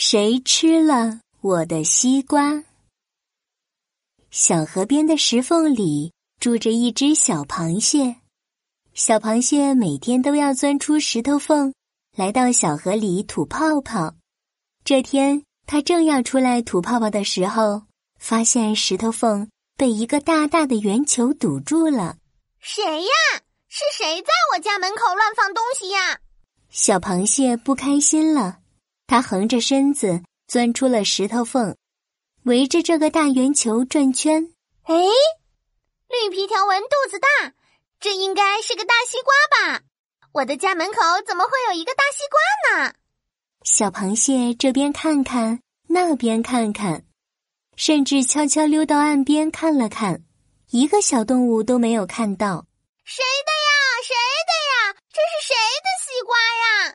谁吃了我的西瓜？小河边的石缝里住着一只小螃蟹。小螃蟹每天都要钻出石头缝，来到小河里吐泡泡。这天，它正要出来吐泡泡的时候，发现石头缝被一个大大的圆球堵住了。谁呀？是谁在我家门口乱放东西呀？小螃蟹不开心了。它横着身子钻出了石头缝，围着这个大圆球转圈。哎，绿皮条纹肚子大，这应该是个大西瓜吧？我的家门口怎么会有一个大西瓜呢？小螃蟹这边看看，那边看看，甚至悄悄溜到岸边看了看，一个小动物都没有看到。谁的呀？谁的呀？这是谁的西瓜呀？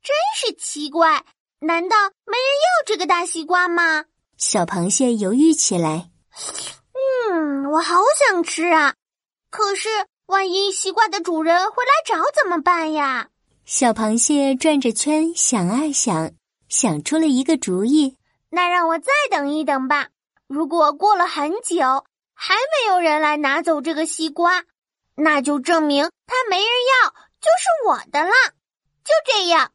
真是奇怪。难道没人要这个大西瓜吗？小螃蟹犹豫起来。嗯，我好想吃啊！可是万一西瓜的主人回来找怎么办呀？小螃蟹转着圈想啊想，想出了一个主意。那让我再等一等吧。如果过了很久还没有人来拿走这个西瓜，那就证明它没人要，就是我的了。就这样。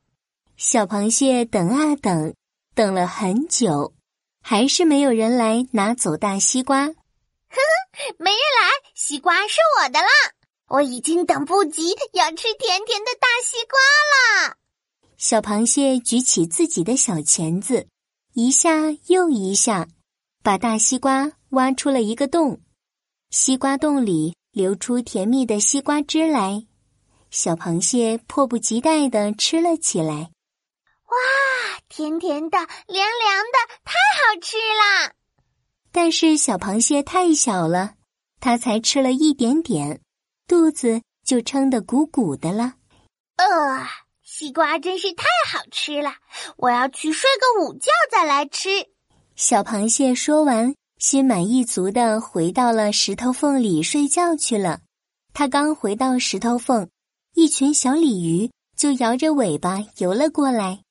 小螃蟹等啊等，等了很久，还是没有人来拿走大西瓜。呵呵，没人来，西瓜是我的了。我已经等不及要吃甜甜的大西瓜了。小螃蟹举起自己的小钳子，一下又一下，把大西瓜挖出了一个洞。西瓜洞里流出甜蜜的西瓜汁来，小螃蟹迫不及待的吃了起来。哇，甜甜的，凉凉的，太好吃了！但是小螃蟹太小了，它才吃了一点点，肚子就撑得鼓鼓的了。呃，西瓜真是太好吃了，我要去睡个午觉再来吃。小螃蟹说完，心满意足的回到了石头缝里睡觉去了。它刚回到石头缝，一群小鲤鱼就摇着尾巴游了过来。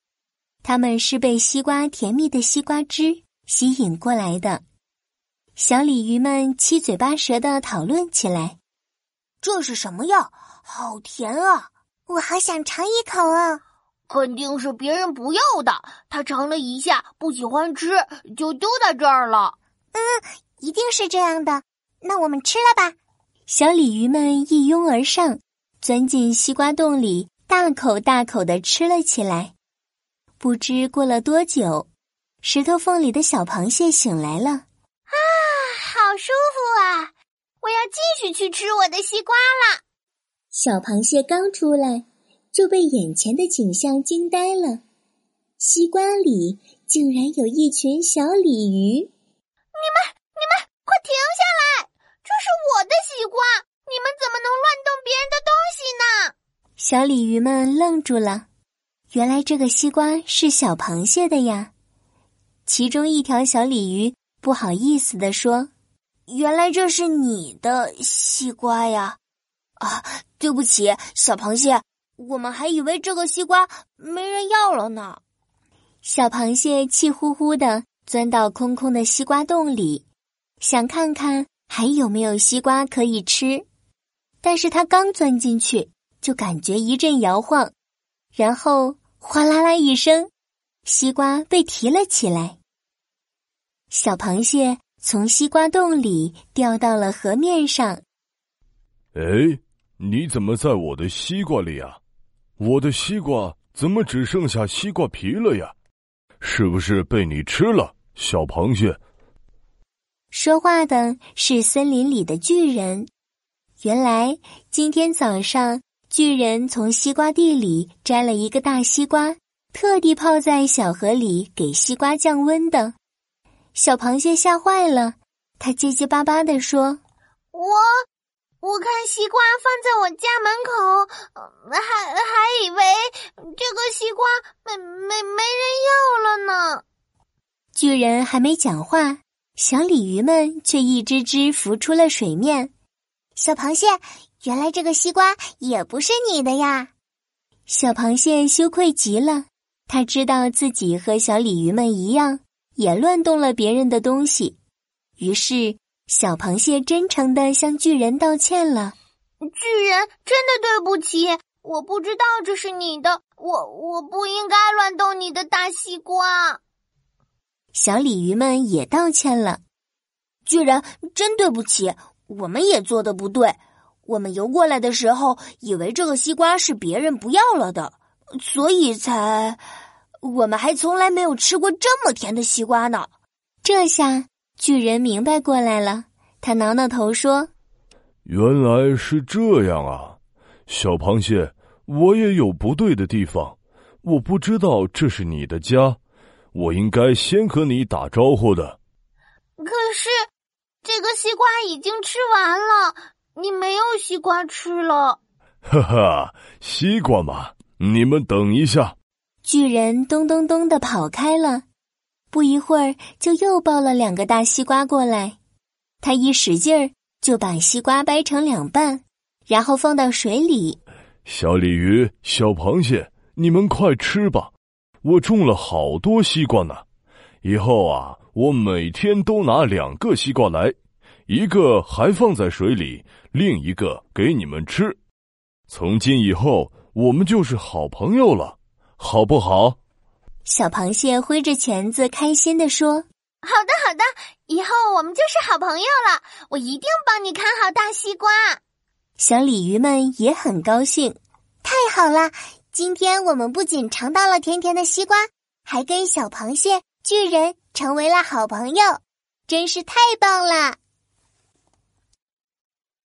他们是被西瓜甜蜜的西瓜汁吸引过来的，小鲤鱼们七嘴八舌的讨论起来：“这是什么呀？好甜啊！我好想尝一口啊！肯定是别人不要的，他尝了一下不喜欢吃，就丢在这儿了。嗯，一定是这样的。那我们吃了吧！”小鲤鱼们一拥而上，钻进西瓜洞里，大口大口的吃了起来。不知过了多久，石头缝里的小螃蟹醒来了。啊，好舒服啊！我要继续去吃我的西瓜了。小螃蟹刚出来，就被眼前的景象惊呆了。西瓜里竟然有一群小鲤鱼！你们，你们快停下来！这是我的西瓜，你们怎么能乱动别人的东西呢？小鲤鱼们愣住了。原来这个西瓜是小螃蟹的呀！其中一条小鲤鱼不好意思地说：“原来这是你的西瓜呀！啊，对不起，小螃蟹，我们还以为这个西瓜没人要了呢。”小螃蟹气呼呼的钻到空空的西瓜洞里，想看看还有没有西瓜可以吃。但是它刚钻进去，就感觉一阵摇晃，然后。哗啦啦一声，西瓜被提了起来。小螃蟹从西瓜洞里掉到了河面上。哎，你怎么在我的西瓜里啊？我的西瓜怎么只剩下西瓜皮了呀？是不是被你吃了，小螃蟹？说话的是森林里的巨人。原来今天早上。巨人从西瓜地里摘了一个大西瓜，特地泡在小河里给西瓜降温的。小螃蟹吓坏了，它结结巴巴地说：“我我看西瓜放在我家门口，还还以为这个西瓜没没没人要了呢。”巨人还没讲话，小鲤鱼们却一只只浮出了水面。小螃蟹。原来这个西瓜也不是你的呀！小螃蟹羞愧极了，他知道自己和小鲤鱼们一样，也乱动了别人的东西，于是小螃蟹真诚的向巨人道歉了。巨人，真的对不起，我不知道这是你的，我我不应该乱动你的大西瓜。小鲤鱼们也道歉了。巨人，真对不起，我们也做的不对。我们游过来的时候，以为这个西瓜是别人不要了的，所以才……我们还从来没有吃过这么甜的西瓜呢。这下巨人明白过来了，他挠挠头说：“原来是这样啊，小螃蟹，我也有不对的地方。我不知道这是你的家，我应该先和你打招呼的。可是，这个西瓜已经吃完了。”你没有西瓜吃了，哈哈，西瓜嘛，你们等一下。巨人咚咚咚的跑开了，不一会儿就又抱了两个大西瓜过来。他一使劲儿，就把西瓜掰成两半，然后放到水里。小鲤鱼、小螃蟹，你们快吃吧！我种了好多西瓜呢，以后啊，我每天都拿两个西瓜来。一个还放在水里，另一个给你们吃。从今以后，我们就是好朋友了，好不好？小螃蟹挥着钳子，开心的说：“好的，好的，以后我们就是好朋友了。我一定帮你看好大西瓜。”小鲤鱼们也很高兴，太好了！今天我们不仅尝到了甜甜的西瓜，还跟小螃蟹、巨人成为了好朋友，真是太棒了。